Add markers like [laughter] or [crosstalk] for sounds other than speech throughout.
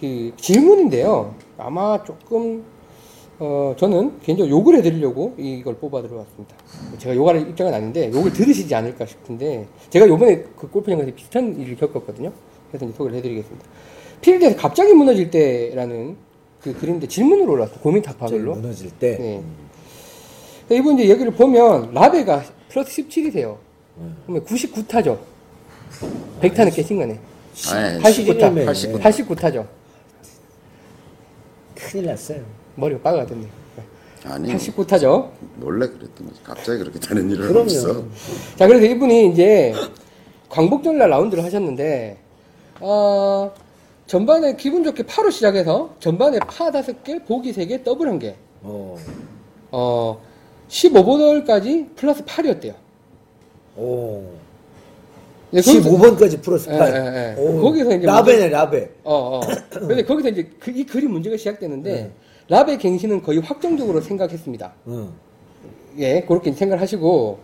그 질문인데요. 아마 조금 어 저는 개인적으로 욕을 해드리려고 이걸 뽑아 들어왔습니다. 제가 욕할 입장은 아닌데 욕을 들으시지 않을까 싶은데 제가 요번에 그 골프장에서 비슷한 일을 겪었거든요. 그래서 이제 소개를 해드리겠습니다. 필드에서 갑자기 무너질 때라는 그 그림인데 질문으로 올라왔어요. 고민 타파별로. 무너질 때. 네. 이분 이제 여기를 보면 라베가 플러스 17이세요. 그러면 99타죠. 100타는 깨신 거네. 아니, 89타. 89. 89타죠. 큰일 났어요. 머리가 빠가 됐네. 아니 89타죠. 원래 그랬던 거지. 갑자기 그렇게 되는 일은 그럼요. 없어. 자, 그래서 이분이 이제 광복절날 라운드를 하셨는데, 어, 전반에 기분 좋게 파로 시작해서 전반에 파 5개, 보기 3개, 더블 1개, 어. 어, 15보돌까지 플러스 8이었대요. 오. 네, 거기서- 15번까지 플러스 예, 8. 예, 예. 오. 거기서 이제 라베네, 라베. 어, 어. [coughs] 근데 거기서 이제 그, 이 글이 문제가 시작되는데, 네. 라베 갱신은 거의 확정적으로 생각했습니다. 응. 예, 그렇게 생각을 하시고,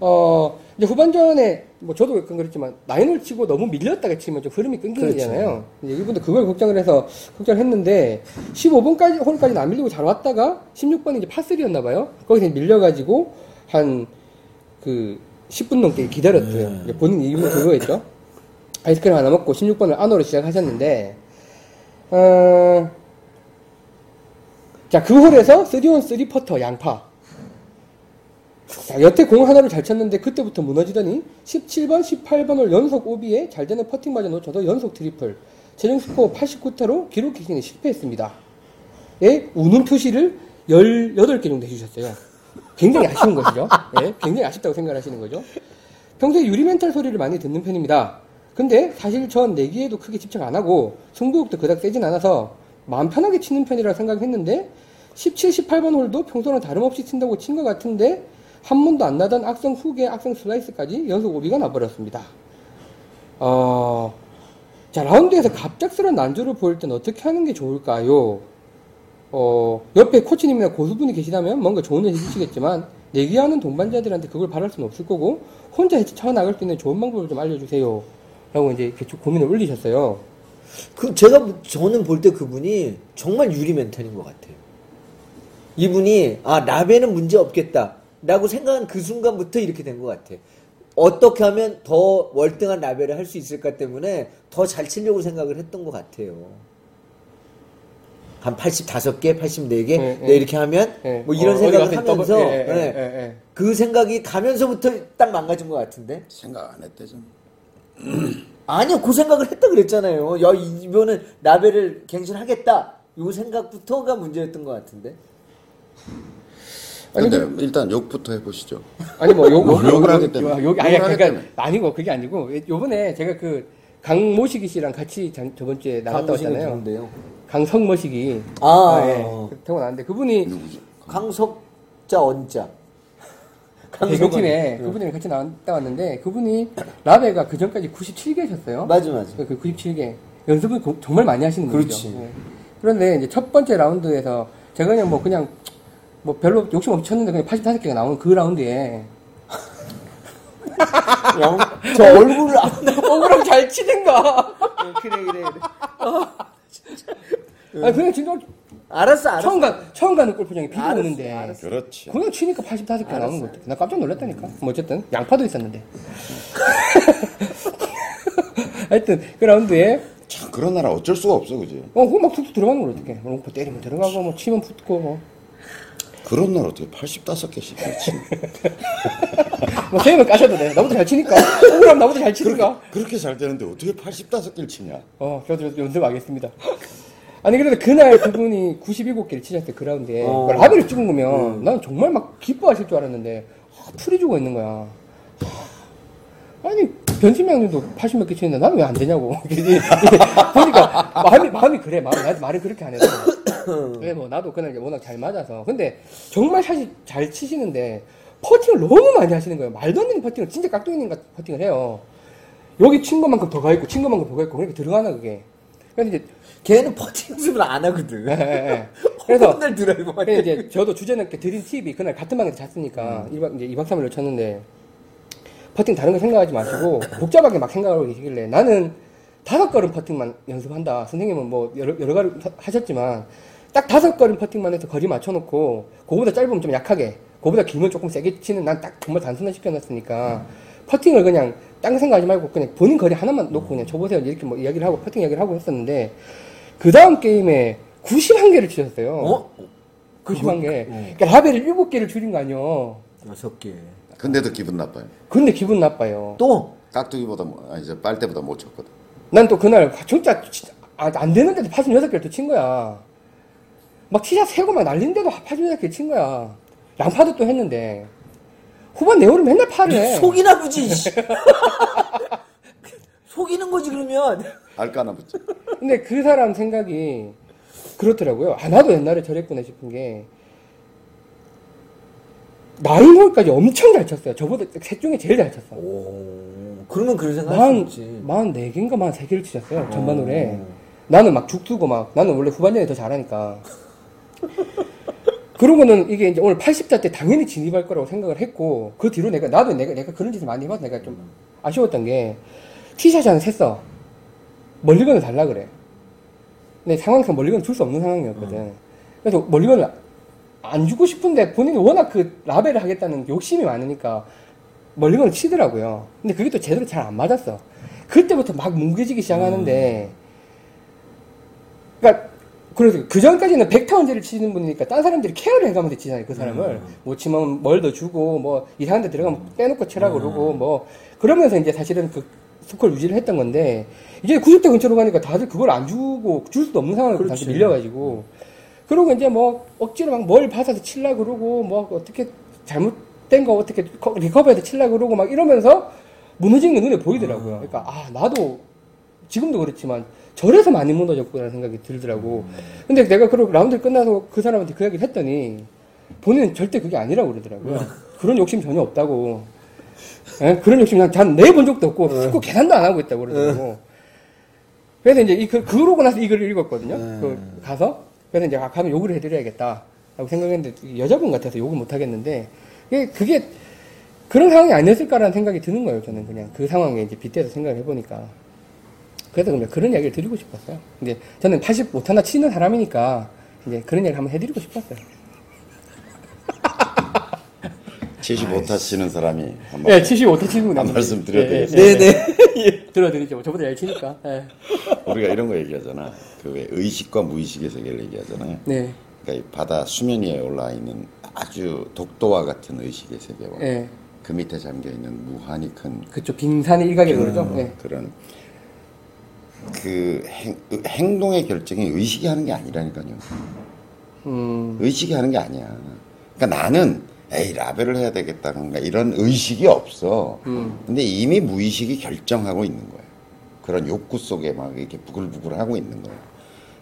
어, 이제 후반전에, 뭐 저도 그랬지만, 나인을 치고 너무 밀렸다가 치면 좀 흐름이 끊기잖아요. 이제 이분도 그걸 걱정을 해서 걱정을 했는데, 15번까지, 홀까지 안 밀리고 잘 왔다가, 16번이 이제 파3였나 봐요. 거기서 이제 밀려가지고, 한, 그, 10분 넘게 기다렸대요. 네. 본인 이유는 그거였죠. 아이스크림 하나 먹고 16번을 honor로 시작하셨는데, 어, 자, 그 홀에서 3 on 3 퍼트 양파. 자, 여태 공 하나를 잘 쳤는데 그때부터 무너지더니 17번, 18번을 연속 오비에 잘 되는 퍼팅마저 놓쳐서 연속 트리플. 최종 스코어 89타로 기록 갱신에 실패했습니다. 예, 우는 표시를 18개 정도 해주셨어요. 굉장히 아쉬운 것이죠. 예, 굉장히 아쉽다고 생각하시는 거죠. 평소에 유리멘탈 소리를 많이 듣는 편입니다. 근데 사실 전 내기에도 크게 집착 안 하고 승부욕도 그닥 세진 않아서 마음 편하게 치는 편이라 생각했는데 17, 18번 홀도 평소랑 다름없이 친다고 친 것 같은데 한 번도 안 나던 악성 후계 악성 슬라이스까지 연속 오비가 나버렸습니다. 어, 자 라운드에서 갑작스러운 난조를 보일 땐 어떻게 하는 게 좋을까요? 어, 옆에 코치님이나 고수분이 계시다면 뭔가 조언을 해주시겠지만, 내기하는 동반자들한테 그걸 바랄 수는 없을 거고, 혼자 헤쳐 나갈 수 있는 좋은 방법을 좀 알려주세요. 라고 이제 좀 고민을 올리셨어요. 그 제가 저는 볼 때 그분이 정말 유리 멘탈인 것 같아요. 이분이 아 라베는 문제 없겠다라고 생각한 그 순간부터 이렇게 된 것 같아. 어떻게 하면 더 월등한 라베를 할수 있을까 때문에 더 잘 치려고 생각을 했던 것 같아요. 한 85개, 84개, 네, 네, 네. 이렇게 하면 예. 뭐 이런 어, 생각을 하면서 더블- 예, 예, 네. 예, 예. 그 생각이 가면서부터 딱 망가진 것 같은데. 생각 안 했대 좀. [clears throat] 아니요, 그 생각을 했다 그랬잖아요. 야, 이번은 라벨을 갱신하겠다. 요 생각부터가 문제였던 것 같은데. 아니, 근데 일단 욕부터 해보시죠. 아니 뭐 욕, 뭐 욕을 하기 때문에. 욕, 아니 욕을 하기 그러니까 때문에. 아니고 그게 아니고 요번에 제가 그 강모식이 씨랑 같이 장- 저번 주에 나갔다 왔잖아요. 누군데요? 강성모식이 아, 예. 어. 태고 나왔는데 그분이 강석자 언자. [laughs] 대표팀에 그분이랑 같이 나갔다 왔는데 그분이 라베가 그 전까지 97개셨어요. 맞아, 맞아. 그 97개 연습을 고- 정말 많이 하시는 분이죠. 그렇지. 예. 그런데 이제 첫 번째 라운드에서 제가 그냥 뭐 그냥 뭐 별로 욕심 없이 쳤는데 그냥 85개가 나오는 그 라운드에 영, 저 얼굴을 안 [laughs] 억울하게 잘 치든가. 그래, 그래, 그래. 아니 그냥 진짜 알았어, 알았어. 처음 가 처음 가는 골프장에 비가 알았어, 오는데 알았어. 그렇지. 그냥 치니까 85개 나오는 거 같아. 나 깜짝 놀랐다니까. 뭐 어쨌든 양파도 있었는데. [laughs] 하여튼 그 라운드에 참 그런 나라 어쩔 수가 없어, 그지? 어 그거 막 툭툭 들어가는 걸 어떻게? 롱포 때리면 들어가고 뭐 치면 붙고 뭐. 그런 날 어떻게 85개씩 그렇지? [laughs] 뭐 세이면 까셔도 돼. 나보다 잘 치니까. 억울하면 나보다 잘 치니까. 그렇게 잘 되는데 어떻게 85개를 치냐? 어, 저도 연습하겠습니다. 아니, 그래도 그날 그분이 97개를 치셨어요, 그 라운드에. 어. 그러니까 라벨을 찍은 거면, 난 정말 막 기뻐하실 줄 알았는데, 아, 풀이 주고 있는 거야. 아니, 변심양님도 80몇 개 치는데 나는 왜 안 되냐고. [laughs] [laughs] 보니까, 마음이, 마음이 그래. 마음이, 나도 말을 그렇게 안해 서. 왜 뭐, 나도 그날 이제 워낙 잘 맞아서. 근데, 정말 사실 잘 치시는데, 퍼팅을 너무 많이 하시는 거예요. 말도 안 되는 퍼팅을, 진짜 깍두기 있는 같은 퍼팅을 해요. 여기 친 것만큼 더 가 있고, 친 것만큼 더 가 있고, 그러니까 들어가나, 그게. 그래서 이제, 걔는 퍼팅 연습을 안 하거든. 예, 예, 예. [laughs] 그래서, 맨날 드라이브 할 그래서 때. 이제 저도 주제넘게 드린 팁이 그날 같은 방에서 잤으니까 일 1박, 이제 2박 3일로 쳤는데 퍼팅 다른 거 생각하지 마시고 [laughs] 복잡하게 막 생각하고 계시길래 나는 다섯 걸음 퍼팅만 연습한다. 선생님은 뭐 여러, 여러 가지 하- 하셨지만 딱 다섯 걸음 퍼팅만 해서 거리 맞춰놓고 그거보다 짧으면 좀 약하게 그거보다 길면 조금 세게 치는 난 딱 정말 단순화 시켜놨으니까 퍼팅을 그냥 딴거 생각하지 말고 그냥 본인 거리 하나만 놓고 그냥 쳐보세요 이렇게 뭐 이야기를 하고 퍼팅 이야기를 하고 했었는데 그 다음 게임에 91개를 치셨어요. 어? 91개. 어. 그러니까 라베를 7개를 줄인 거 아니요. 여섯 개. 근데도 기분 나빠요. 근데 기분 나빠요. 또 깍두기보다 뭐- 아니 저 빨대보다 못 쳤거든. 난 또 그날 진짜 진짜 아, 안 되는데도 파순 여섯 개를 또 친 거야. 막 티샷 세고 막 날린데도 파순 여섯 개를 친 거야. 양파도 또 했는데 후반 내오를 맨날 파를 해. 속이나 보지. 씨. [laughs] 속이는 거지 그러면. 알까나 붙지. 근데 그 사람 생각이 그렇더라고요. 아 나도 옛날에 저랬구나 싶은 게 나인홀까지 엄청 잘 쳤어요. 저보다 셋 중에 제일 잘 쳤어. 오. 그러면 그런 생각 할수 만, 있지. 만 4개인가 만 3개를 치셨어요. 전반홀에. 나는 막 죽두고 막, 나는 원래 후반전에 더 잘하니까. 그러고는 이게 이제 오늘 80자 때 당연히 진입할 거라고 생각을 했고, 그 뒤로 내가, 나도 내가, 내가 그런 짓을 많이 해봐서 내가 좀 아쉬웠던 게, 티샷이 한 셌어. 멀리건을 달라 그래. 근데 상황상 멀리건 줄 수 없는 상황이었거든. 그래서 멀리건을 안 주고 싶은데 본인이 워낙 그 라벨을 하겠다는 욕심이 많으니까 멀리건을 치더라고요. 근데 그게 또 제대로 잘 안 맞았어. 그때부터 막 뭉개지기 시작하는데, 그러니까 그래서 그 전까지는 백타 언제를 치는 분이니까 딴 사람들이 케어를 해가면서 치잖아요 그 사람을. 못 치면 뭘더 주고 뭐 이상한 데 들어가면 빼놓고 치라 그러고 뭐 그러면서 이제 사실은 그 스코어를 유지를 했던 건데 이제 90대 근처로 가니까 다들 그걸 안 주고 줄 수도 없는 상황으로 다시. 밀려가지고. 그러고 이제 뭐 억지로 막 뭘 받아서 칠라 그러고 뭐 어떻게 잘못된 거 어떻게 커- 리커버해서 칠라 그러고 막 이러면서 무너지는 게 눈에 보이더라고요. 그러니까 아 나도 지금도 그렇지만 저래서 많이 무너졌구나 생각이 들더라고. 근데 내가 그 라운드 끝나서 그 사람한테 그 얘기를 했더니 본인은 절대 그게 아니라고 그러더라고요. 그런 욕심 전혀 없다고. 예? 그런 욕심 난잘 내본 적도 없고 스코 계산도 안 하고 있다고 그러더라고. 그래서 이제 이 그, 그러고 나서 이 글을 읽었거든요. 그 가서 그래서 이제 아, 가면 욕을 해드려야겠다. 라고 생각했는데 여자분 같아서 욕을 못 하겠는데 그게, 그게 그런 상황이 아니었을까라는 생각이 드는 거예요. 저는 그냥 그 상황에 이제 빗대서 생각을 해보니까. 그래서 그냥 그런 이야기를 드리고 싶었어요. 근데 저는 85 하나 치는 사람이니까 이제 그런 이야기를 한번 해드리고 싶었어요. [laughs] 75타 치는 사람이 한번 예, 75타 치는 분한 말씀 드려야 되겠어요. 네네. 들어드리죠. 저보다 잘 치니까. 예. 우리가 이런 거 얘기하잖아. 그 왜 의식과 무의식의 세계를 얘기하잖아요. 네. 그러니까 이 바다 수면 위에 올라 있는 아주 독도와 같은 의식의 세계와 예. 그 밑에 잠겨 있는 무한히 큰 그쪽 빙산의 일각이라고 그러죠. 예. 그런 그 행, 행동의 결정이 의식이 하는 게 아니라니까요. 음, 의식이 하는 게 아니야. 그러니까 나는 에이 라벨을 해야 되겠다는가 이런 의식이 없어. 음. 근데 이미 무의식이 결정하고 있는 거야. 그런 욕구 속에 막 이렇게 부글부글 하고 있는 거야.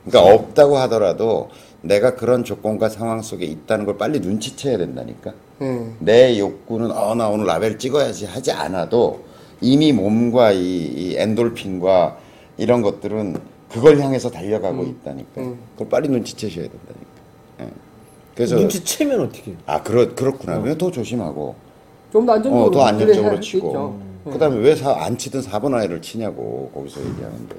그러니까 없다고 하더라도 내가 그런 조건과 상황 속에 있다는 걸 빨리 눈치채야 된다니까. 예. 내 욕구는 어 나 오늘 라벨 찍어야지 하지 않아도 이미 몸과 이, 이 엔돌핀과 이런 것들은 그걸 향해서 달려가고 있다니까. 음. 그걸 빨리 눈치채셔야 된다니까. 예. 그래서 눈치 채면 어떻게? 아 그렇 그렇구나. 그냥 더 조심하고. 좀 더 안정적으로. 어, 더 안정적으로 치고. 있죠. 그다음에 왜 안 치든 4번 아이를 치냐고 거기서 얘기하는데.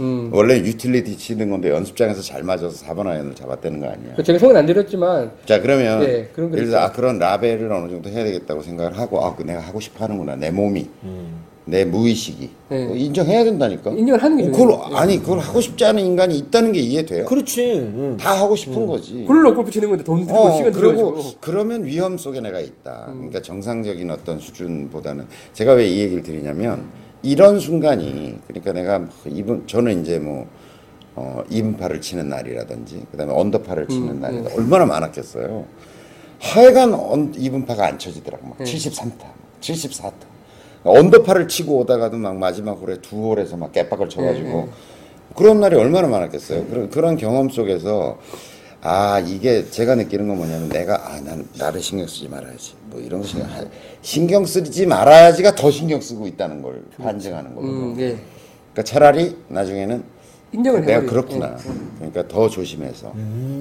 음. 원래 유틸리티 치는 건데 연습장에서 잘 맞아서 4번 아이언을 잡았다는 거 아니야. 그 제가 성은 안 드렸지만 자 그러면 네, 그런 거 예를 들어. 아, 그런 라벨을 어느 정도 해야 되겠다고 생각을 하고 아 그 내가 하고 싶어 하는구나 내 몸이 내 무의식이 네. 어, 인정해야 된다니까 인정을 하는 게. 그걸 아니 그걸 하고 싶지 않은 인간이 있다는 게 이해돼요 그렇지. 응. 다 하고 싶은 거지 글로 골프 치는 건데 돈 들고 어, 시간 그리고 들어가지고. 그러면 위험 속에 내가 있다. 그러니까 정상적인 어떤 수준보다는 제가 왜 이 얘기를 드리냐면 이런 순간이 그러니까 내가 뭐 이분 저는 이제 뭐 어, 이분파를 치는 날이라든지 그다음에 언더파를 치는 날이 얼마나 많았겠어요. 하여간 언, 이분파가 안 쳐지더라고 막 73타, 74타. 언더파를 치고 오다가도 막 마지막 홀에 두 홀에서 막 깨박을 쳐가지고 그런 날이 얼마나 많았겠어요. 그런 그런 경험 속에서 아 이게 제가 느끼는 건 뭐냐면 내가 아 난 나를 신경 쓰지 말아야지 뭐 이런 거 신경 하- 신경 쓰지 말아야지가 더 신경 쓰고 있다는 걸 반증하는 거거든. 음, 예. 그러니까 차라리 나중에는 인정을 내가 해버리죠. 그렇구나. 그러니까 더 조심해서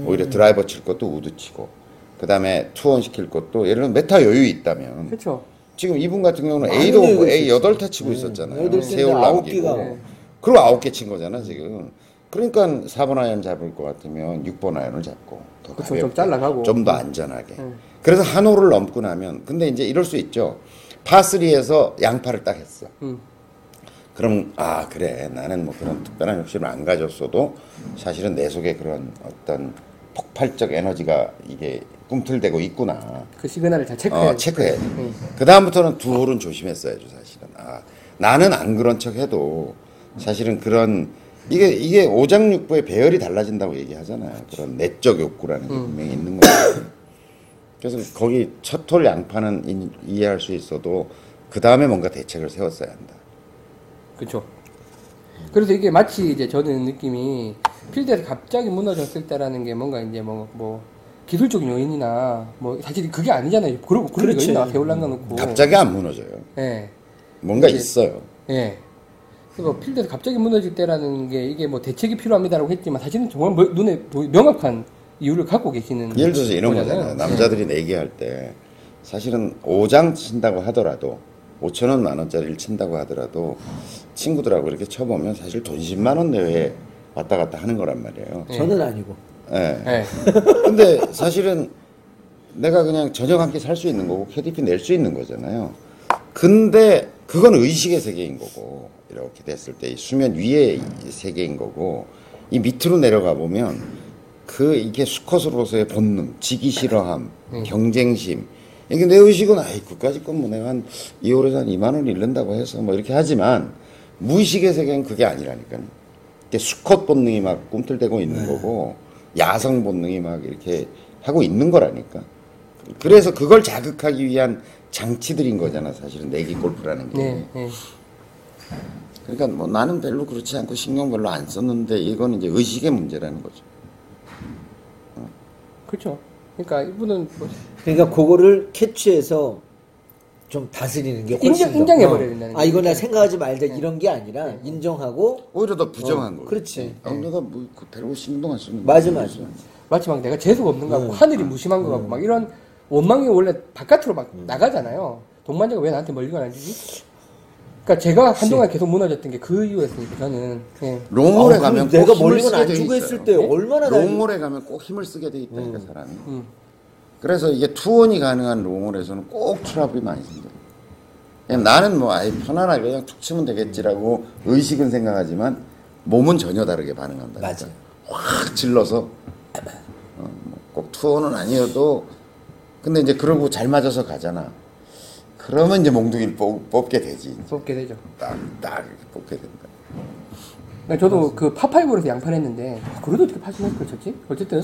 오히려 드라이버 칠 것도 우드 치고 그다음에 two on 시킬 것도 예를 들어 몇 타 여유 있다면 그렇죠. 지금 이분 같은 경우는 A도 내고 A. 여덟 타 치고 있었잖아요. 여덟 세 홀 남기고. 네. 그리고 아홉 개 친 거잖아 지금. 그러니까 4번 아이언 잡을 것 같으면 6번 아이언을 잡고 더 그쵸, 좀 잘라가고. 좀 더 안전하게. 음. 그래서 한 홀을 넘고 나면 근데 이제 이럴 수 있죠. 파3에서 양파를 딱 했어. 음. 그럼 아 그래 나는 뭐 그런 특별한 욕심을 안 가졌어도 사실은 내 속에 그런 어떤 폭발적 에너지가 이게 꿈틀대고 있구나. 그 시그널을 잘 체크해야 어, 체크해. 그 다음부터는 두 홀은 조심했어야죠, 사실은. 아, 나는 안 그런 척 해도 사실은 그런 이게 이게 오장육부의 배열이 달라진다고 얘기하잖아요. 그런 내적 욕구라는 게 분명히 있는 거예요. 그래서 거기 첫 홀 양파는 인- 이해할 수 있어도 그 다음에 뭔가 대책을 세웠어야 한다. 그렇죠. 그래서 이게 마치 이제 저는 느낌이 필드에서 갑자기 무너졌을 때라는 게 뭔가 이제 뭐, 뭐 기술적인 요인이나 뭐 사실 그게 아니잖아요. 그러고 그런 게 그렇지. 있나 배울 남겨놓고. 갑자기 안 무너져요. 예. 뭔가 이제- 있어요. 예. 그리고 필드에서 갑자기 무너질 때라는 게 이게 뭐 대책이 필요합니다라고 했지만 사실은 정말 뭐- 눈에 명확한 이유를 갖고 계시는 예를 들어서 이런 거잖아요. 거잖아요. 남자들이 내기할 때 사실은 5장 친다고 하더라도 5천 원, 만 원짜리를 친다고 하더라도 친구들하고 이렇게 쳐보면 사실 돈 10만 원 내외에 왔다 갔다 하는 거란 말이에요. 저는 아니고. 예. 예. 근데 사실은 내가 그냥 저녁 한 끼 살 수 있는 거고 KDP 낼 수 있는 거잖아요. 근데 그건 의식의 세계인 거고 이렇게 됐을 때 이 수면 위의 이 세계인 거고 이 밑으로 내려가 보면 그 이게 수컷으로서의 본능, 지기 싫어함, 경쟁심 이게 내 의식은 아이 그까짓 건뭐 내가 한 2월에서 한 2만 원 잃는다고 해서 뭐 이렇게 하지만 무의식의 세계는 그게 아니라니까요. 이게 수컷 본능이 막 꿈틀대고 있는 거고 야성 본능이 막 이렇게 하고 있는 거라니까. 그래서 그걸 자극하기 위한 장치들인 거잖아, 사실은 내기 골프라는 게. 네, 네. 그러니까 뭐 나는 별로 그렇지 않고 신경 별로 안 썼는데 이건 이제 의식의 문제라는 거죠. 그렇죠. 그러니까 이분은 뭐 그러니까 그거를 캐치해서 좀 다스리는 게 훨씬 인정- 더. 인정해 버려야 된다는 아 거죠. 이거 나 생각하지 말자 이런 게 아니라 인정하고 오히려 더 부정한 어, 거예요. 그렇지. 아, 내가 뭐그 별로 신경 안 쓰는 맞아. 맞아. 마치 막 내가 재수가 없는 것 같고 음. 하늘이 무심한 것 같고 막 이런 원망이 원래 바깥으로 막 음. 나가잖아요. 동반자가 왜 나한테 멀리건 안 주지? 그러니까 제가 한동안 계속 무너졌던 게 그 이유였으니까 저는 예. 롱홀에 아, 가면 내가 꼭 힘을 멀리건 쓰게 안 돼 주고 있어요. 했을 때 얼마나 나 롱홀에 가면 꼭 힘을 쓰게 돼 있다니까 사람이. 음. 그래서 이게 투혼이 가능한 롱홀에서는 꼭 트러블이 많이 생겨요. 나는 뭐 아예 편안하게 그냥 툭 치면 되겠지라고 의식은 생각하지만 몸은 전혀 다르게 반응한다. 맞아. 확 질러서 어, 뭐꼭 two on은 아니어도 근데 이제 그러고 잘 맞아서 가잖아. 그러면 이제 몽둥이를 뽑, 뽑게 되지. 뽑게 되죠. 딱, 딱 뽑게 된다. 그러니까 저도 그 par five에서 양파했는데 아, 그래도 어떻게 80m 쳤지? 어쨌든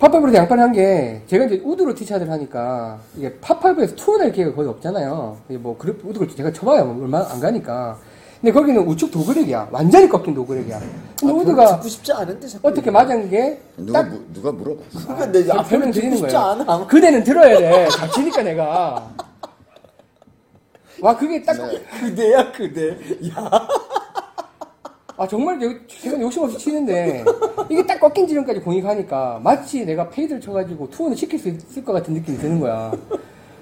par five에서 양파한 게 제가 이제 우드로 티샷을 하니까 이게 파파이브에서 two on 할 기회가 거의 없잖아요. 이게 뭐 그룹 우드를 제가 쳐봐야 뭐 얼마 안 가니까. 근데 거기는 우측 도그렉이야. 완전히 꺾인 도그렉이야. 근데 아, 우드가 듣고 싶지 않은데 자꾸 어떻게 맞은 게 누가, 딱 무- 누가 물어봤어? 그러니까 내 제가 앞에는 듣고 설명 드리는 싶지 거예요. 않아. 그대는 들어야 돼. 잘 치니까 내가. 와 그게 딱 그대야 그대. 야. 아 정말 여- 제가 욕심 없이 치는데 이게 딱 꺾인 지점까지 공이 가니까 마치 내가 페이드를 쳐가지고 투혼을 시킬 수 있을 것 같은 느낌이 드는 거야.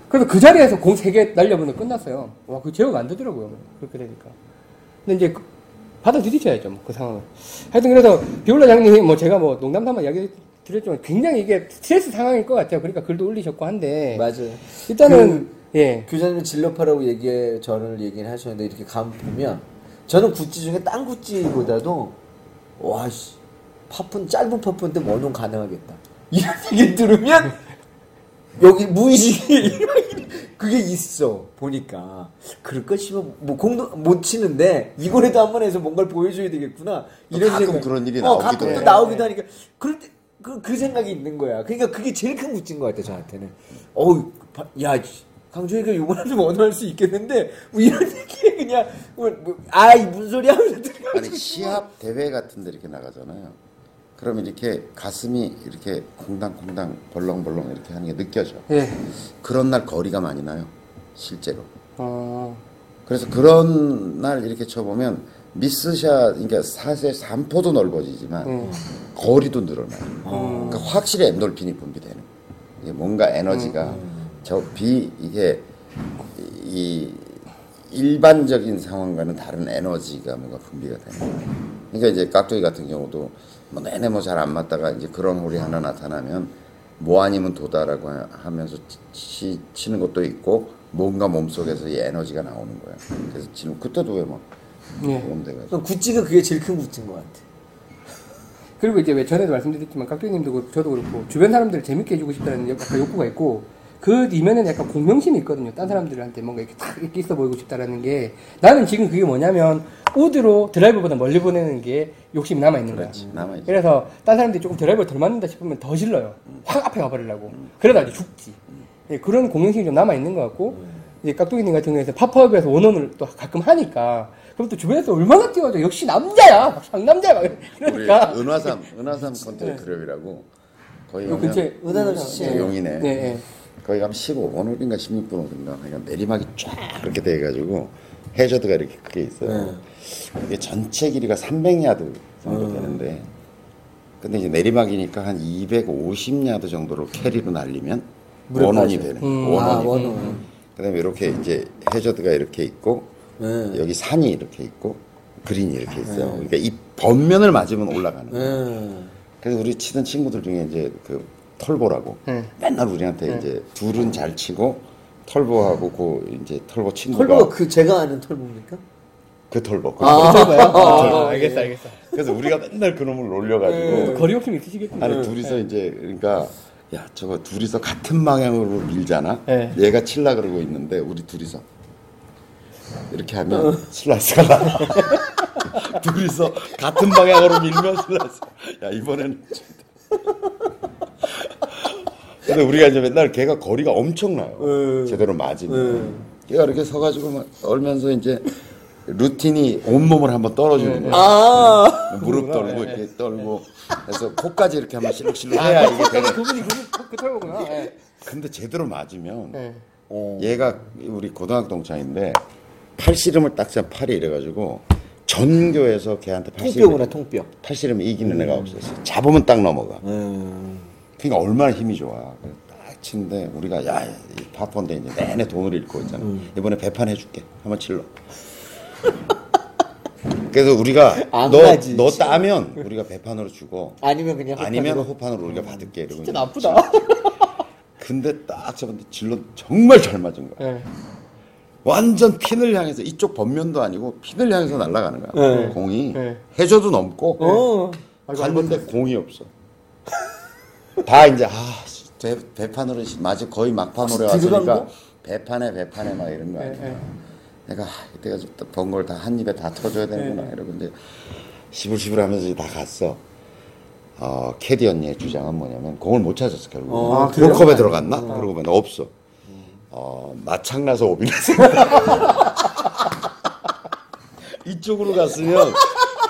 그래서 그 자리에서 공세개 날려보면 끝났어요. 와, 그 제어가 안 되더라고요. 그렇게 되니까. 근데 이제 그- 받아 들이셔야죠, 뭐, 그 상황을. 하여튼 그래서 비올라 장님이 뭐 제가 뭐 농담 삼아 이야기 드렸지만 굉장히 이게 스트레스 상황일 것 같아요. 그러니까 글도 올리셨고 한데. 맞아요. 일단은, 예. 교장님 진로파라고 얘기해 저를 얘기를 하셨는데 이렇게 감 보면 저는 구찌 중에 딴 구찌보다도 와씨 파푼 짧은 파푼인데 원혼 가능하겠다. 이런 얘기 들으면 [laughs] 여기 무의식이 [laughs] 그게 있어 보니까. 그럴까 싶으면 뭐 공도 못 치는데 이거라도 한 번 해서 뭔가를 보여줘야 되겠구나. 이런 가끔 생각. 그런 일이 어, 나오기도 가끔 또. 나오기도 하니까. 그럴 때 그, 그 생각이 있는 거야. 그러니까 그게 제일 큰 묻진 것 같아, 저한테는. 어우, 바- 야, 강조이가 요번에 좀 원할 수 있겠는데, 뭐 이런 [laughs] 얘기에 그냥, 뭐, 뭐, 아이, 무슨 소리 하면서 들어가지고. 아니 시합 대회 같은 데 이렇게 나가잖아요. 그러면 이렇게 가슴이 이렇게 콩당콩당 벌렁벌렁 이렇게 하는 게 느껴져. 예. 그런 날 거리가 많이 나요. 실제로. 어, 그래서 그런 날 이렇게 쳐보면 미스샷, 그러니까 사세 3포도 넓어지지만 음. 거리도 늘어나요. 그러니까 확실히 엔돌핀이 분비되는. 뭔가 에너지가 저 비 이게 이 일반적인 상황과는 다른 에너지가 뭔가 분비가 되는 거예요. 그러니까 이제 깍두기 같은 경우도 뭐 내내 뭐 잘 안 맞다가 이제 그런 홀이 하나 나타나면 뭐 아니면 도다라고 하- 하면서 치, 치는 것도 있고 뭔가 몸속에서 이 에너지가 나오는 거야. 그래서 치는 그때도 왜막 예. 도움 돼가지고 그럼 구찌가 그게 제일 큰 구찌인 것 같아. 그리고 이제 왜 전에도 말씀드렸지만 깍두기님도 그렇고 저도 그렇고 주변 사람들을 재밌게 해주고 싶다는 욕구가 있고 그 이면에는 약간 공명심이 있거든요. 딴 사람들한테 뭔가 이렇게 탁 이렇게 있어 보이고 싶다라는 게 나는 지금 그게 뭐냐면 우드로 드라이버보다 멀리 보내는 게 욕심이 남아 있는 거야. 그렇지 남아있지. 그래서 딴 사람들이 조금 드라이버를 덜 맞는다 싶으면 더 질러요. 확 앞에 가버리려고. 그러다 이제 죽지. 예, 그런 공명심이 좀 남아 있는 것 같고 이제 깍두기님 같은 경우에는 팝업에서 원원을 또 가끔 하니까 그럼 또 주변에서 얼마나 띄워줘 역시 남자야 막 상남자야 막 우리 이러니까 은화삼 은화삼 컨트리 클럽이라고 거기 요 가면 근처에 은하남 음, 씨. 예. 용이네. 네, 예. 거기 가면 15번 홀인가 16번 홀인가 그러니까 내리막이 쫙 이렇게 돼가지고 해저드가 이렇게 크게 있어요. 이게 전체 길이가 300야드 정도 되는데 근데 이제 내리막이니까 한 250야드 정도로 캐리로 날리면 원원이. 되는 음. 원원이 아, 원원. 그다음에 이렇게 이제 해저드가 이렇게 있고 네. 여기 산이 이렇게 있고 그린이 이렇게 있어요. 그러니까 이 번면을 맞으면 올라가는 거예요. 네. 그래서 우리 치던 친구들 중에 이제 그 털보라고 네. 맨날 우리한테 이제 둘은 잘 치고 털보하고 그 이제 털보 친구가 털보가 그 제가 아는 털보입니까? 그 털보. 그 아. 털보. 아, 아, 알겠어, 알겠어. 그래서 우리가 맨날 그놈을 놀려가지고 거리 욕심 있으시겠군요. 아니 둘이서 이제 그러니까 야 저거 둘이서 같은 방향으로 밀잖아. 네. 얘가 칠라 그러고 있는데 우리 둘이서 이렇게 하면 슬라이스가 나. [laughs] 둘이서 같은 방향으로 밀면 슬라이스. 야 이번에는. 근데 우리가 이제 맨날 걔가 거리가 엄청나요. 네. 제대로 맞으면. 걔가 이렇게 서가지고 막 얼면서 이제 루틴이 온몸을 한번 떨어주는 거야. 아. 무릎 떨고 이렇게 떨고 해서 코까지 이렇게 한번 실룩실룩 해야 이게 되는. 그분이 그. 예. 근데 제대로 맞으면 예. 어. 얘가 우리 고등학교 동창인데 팔씨름을 딱잡 팔이 이래가지고 전교에서 걔한테 통뼈구나 팔씨름 통뼈. 팔씨름 이기는 애가 없었어. 잡으면 딱 넘어가. 음. 그러니까 얼마나 힘이 좋아. 딱 치는데 우리가 야, 이 파폰데 이제 내내 돈을 잃고 있잖아. 이번에 배판 해줄게. 한번 칠러. [laughs] 그래서 우리가 안 너, 가지, 너 진짜. 따면 우리가 배판으로 주고 아니면 그냥 아니면 호판으로. 호판으로 우리가 받을게. 이러고 진짜 이제 나쁘다. 근데 딱 잡았는데 질러 정말 잘 맞은 거야. 예. 완전 핀을 향해서 이쪽 번면도 아니고 핀을 향해서 날아가는 거야. 네. 공이 네. 해저도 넘고 어. 갔는데 공이 없어. 다 이제 아 배, 배판으로 맞이 거의 막판으로 들어간 왔으니까 거? 배판에 배판에 막 이런 거 아니야. 네, 네. 내가 아, 이때가 번 걸 다 한 입에 다 터줘야 되는구나 이러고 이제 시불시불하면서 이제 다 갔어. 어 캐디 언니의 주장은 뭐냐면 공을 못 찾았어 결국. 어, 아? 컵에 들어갔나? 그러고 보면 없어. 어 마창나서 오비나서 [laughs] 이쪽으로 갔으면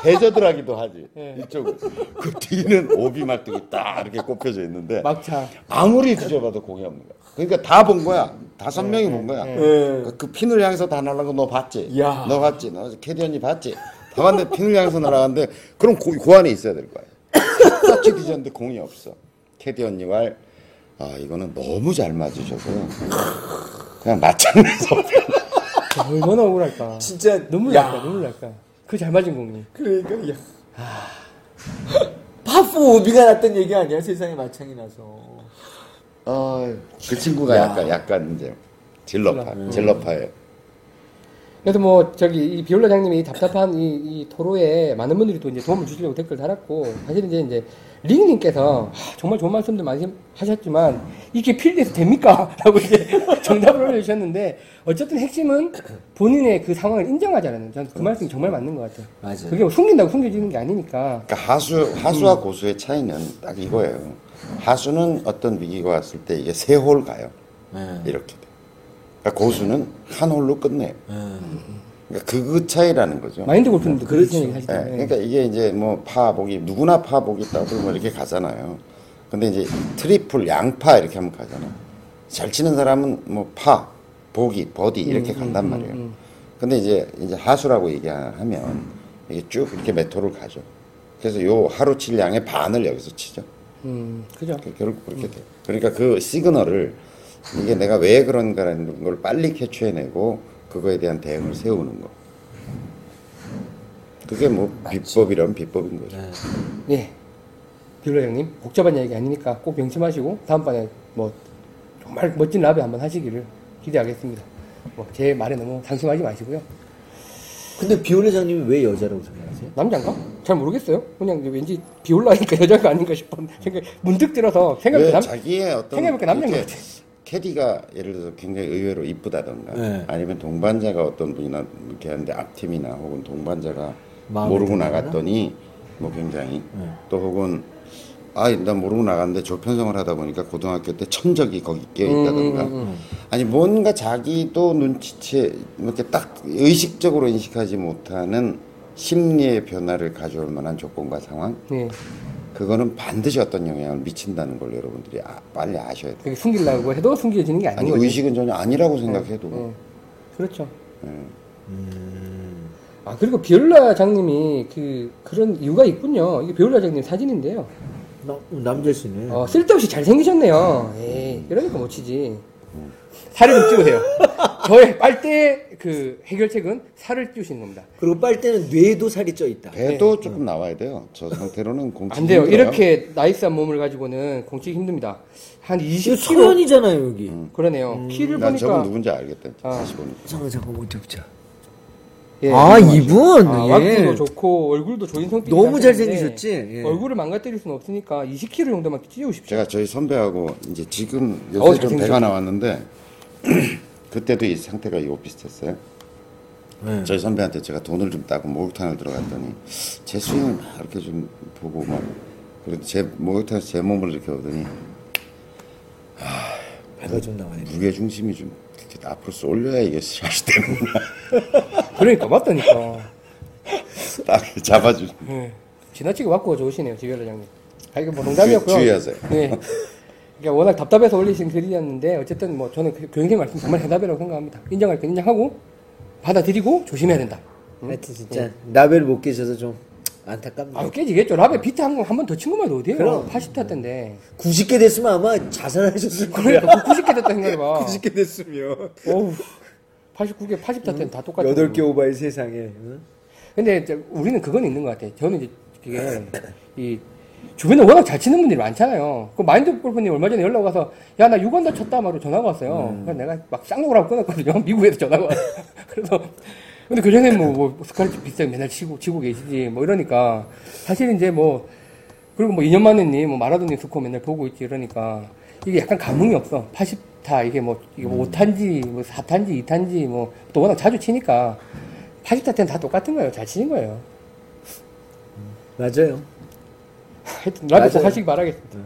해저드라기도 하지. 이쪽으로. 그 뒤는 오비 말뚝이 딱 이렇게 꼽혀져 있는데 막차. 아무리 뒤져봐도 공이 없는 거야. 그러니까 다 본 거야. 다섯 명이 본 거야. 그, 그 핀을 향해서 다 날아간 거 너 봤지? 야. 너 봤지? 너 캐디 언니 봤지? 다 봤는데 핀을 향해서 날아가는데 그럼 고, 그 안에 있어야 될 거야. 똑같이 뒤졌는데 공이 없어. 캐디 언니와 아 이거는 너무 잘 맞으셔서 그냥 맞장내서 얼마나 억울할까. 진짜 눈물 야. 날까, 눈물 날까. 그 잘 맞은 공이. 그러니까 야. [laughs] 파포 오비가 났던 얘기 아니야 세상에 마창이 나서. 그 친구가 약간 약간 이제 질러파 질러파예요. 그래서 뭐 저기 이 비올라장님이 답답한 이, 이 토로에 많은 분들이 또 이제 도움을 주시려고 댓글 달았고 사실은 이제 이제 링님께서 하, 정말 좋은 말씀들 많이 하셨지만 이게 필드에서 됩니까? [laughs] 라고 이제 [laughs] 정답을 올려주셨는데 어쨌든 핵심은 본인의 그 상황을 인정하자는 저는 그 말씀이 정말 맞는 것 같아요. 맞아요. 그게 뭐 숨긴다고 숨겨지는 게 아니니까. 그러니까 하수 하수와 고수의 차이는 딱 이거예요. 하수는 어떤 위기가 왔을 때 이게 세홀 가요. 네. 이렇게 돼. 그러니까 고수는 한 홀로 끝내요. 그러니까 그 차이라는 거죠. 마인드 골프님도 그렇죠. 그런 얘기 예, 하시잖아요. 그러니까 이게 이제 뭐 파 보기 누구나 파 보기 있다고 뭐 이렇게 가잖아요. 근데 이제 트리플 양파 이렇게 하면 가잖아. 잘 치는 사람은 뭐 파, 보기, 버디 이렇게 간단 말이에요. 근데 이제 이제 하수라고 얘기하면 이게 쭉 이렇게 메토를 가죠. 그래서 요 하루 칠 양의 반을 여기서 치죠. 음, 그죠. 그- 결국 그렇게 돼. 그러니까 그 시그널을 이게 내가 왜 그런가라는 걸 빨리 캐치해내고 그 그거에 대한 대응을 세우는 거. 그게 뭐 비법이란 비법인 거죠. 네. 예. 뷰러 형님 복잡한 이야기 아니니까 꼭 명심하시고 다음번에 뭐 정말 멋진 라벨 한번 하시기를 기대하겠습니다. 뭐 제 말에 너무 상심하지 마시고요. 근데 비올레장님이 왜 여자라고 생각하세요? 남자인가? 잘 모르겠어요. 그냥 왠지 비올라니까 [laughs] 여자가 아닌가 싶은 생각 문득 들어서 생각해 왜남 자기의 어떤 생각해보니까 남자인 것 같아. 캐디가 예를 들어서 굉장히 의외로 이쁘다던가 네. 아니면 동반자가 어떤 분이나 이렇게 하는데 앞팀이나 혹은 동반자가 모르고. 나갔더니 뭐 굉장히 네. 또 혹은 아난 모르고 나갔는데 조편성을 하다 보니까 고등학교 때 천적이 거기 끼어 있다던가 음, 아니 뭔가 자기도 눈치채 이렇게 딱 의식적으로 인식하지 못하는 심리의 변화를 가져올 만한 조건과 상황 네. 그거는 반드시 어떤 영향을 미친다는 걸 여러분들이 아- 빨리 아셔야 돼요. 그게 숨기려고 해도 숨겨지는 게 아닌 아니 거죠. 의식은 전혀 아니라고 생각해도 예. 그렇죠. 예. 아 그리고 비올라 장님이 그 그런 이유가 있군요. 이게 비올라 장님 사진인데요. 나, 남자시네. 어, 쓸데없이 잘 생기셨네요. 에이, 이러니까 못 치지. 살을 좀 찌우세요. 저의 빨대 그 해결책은 살을 찌우시는 겁니다. 그리고 빨대는 뇌에도 살이 쪄 있다. 배도 조금 나와야 돼요. 저 상태로는 공치 안 돼요. 이렇게 나이스한 몸을 가지고는 공치기 힘듭니다. 한 이거 20kg. 소연이잖아요 여기. 그러네요. 키를 난 저분 보니까. 누군지 알겠다. 아. 다시 보니까. 잠깐 잠깐 어디 보자. 예, 아. 이분. 아, 예. 왁구도 좋고 얼굴도 좋은 성격이 너무 잘생기셨지. 예. 얼굴을 망가뜨릴 수는 없으니까 20kg 정도만 찌우십시오. 제가 저희 선배하고 이제 지금 요새 어우, 좀 잘생기셨다. 배가 나왔는데 [clears throat] 그때도 이 상태가 이거 비슷했어요. 네. 저희 선배한테 제가 돈을 좀 따고 목욕탕을 들어갔더니 제 스윙을 막 이렇게 좀 보고 막 그래도 제 목욕탕에서 제 몸을 이렇게 보더니 배가 좀 나와야 돼. 무게 중심이 좀 이렇게 앞으로 쏠려야 이게 샷이 되는구나. [laughs] 그러니까 맞다니까. [laughs] 딱 잡아주는. 예. 지나치게 왁구가 좋으시네요, 지별라 장님. 아, 이거 뭐 농담이었고요. 주- 주의하세요. 네. [laughs] 그러니까 워낙 답답해서 올리신 글이었는데 어쨌든 뭐 저는 그 교육님 말씀 정말 해답이라고 생각합니다. 인정할 건 인정하고 받아들이고 조심해야 된다. 하여튼 진짜 라벨 못 깨셔서 좀 안타깝네요. 아 깨지겠죠. 라베 비트 한번더친 것만 해도 어디에요? 그럼. 80타 때인데. 90개 됐으면 아마 자살하셨을 거야. 그러니까 90개 됐다 생각해봐. [laughs] 90개 됐으면. 어우. 89개, 80타 때는 다 똑같아. 8개 오바의 세상에. 응? 근데 이제 우리는 그건 있는 것 같아요. 저는 이제 그게 [laughs] 이 주변에 워낙 잘 치는 분들이 많잖아요. 그 마인드 골프님 얼마 전에 연락 와서 야 나 6언더 쳤다 말로 전화가 왔어요. 그래서 내가 막 쌍욕을 하고 끊었거든요. [laughs] 미국에서 전화가 와서. [laughs] 그래서 근데 그 전에 뭐, 뭐 스크래치 비슷하게 맨날 치고 치고 계시지 뭐 이러니까 사실 이제 뭐 그리고 뭐 2년 만에님 뭐 마라도님 스코어 맨날 보고 있지 이러니까 이게 약간 감흥이 없어. 80타 이게 뭐 이게 뭐 5탄지 뭐 4탄지 2탄지 뭐 또 워낙 자주 치니까 80타 때는 다 똑같은 거예요. 잘 치는 거예요. 맞아요. 하여튼 라디오 꼭 맞아요. 하시기 바라겠습니다.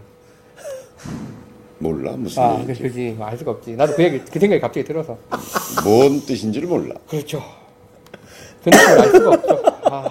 몰라 무슨 아, 얘기인지. 그지. 알 수가 없지. 나도 그 얘기, 그 생각이 갑자기 들어서. 뭔 뜻인지를 몰라. 그렇죠. 그 느낌을 알 수가 없죠. 아.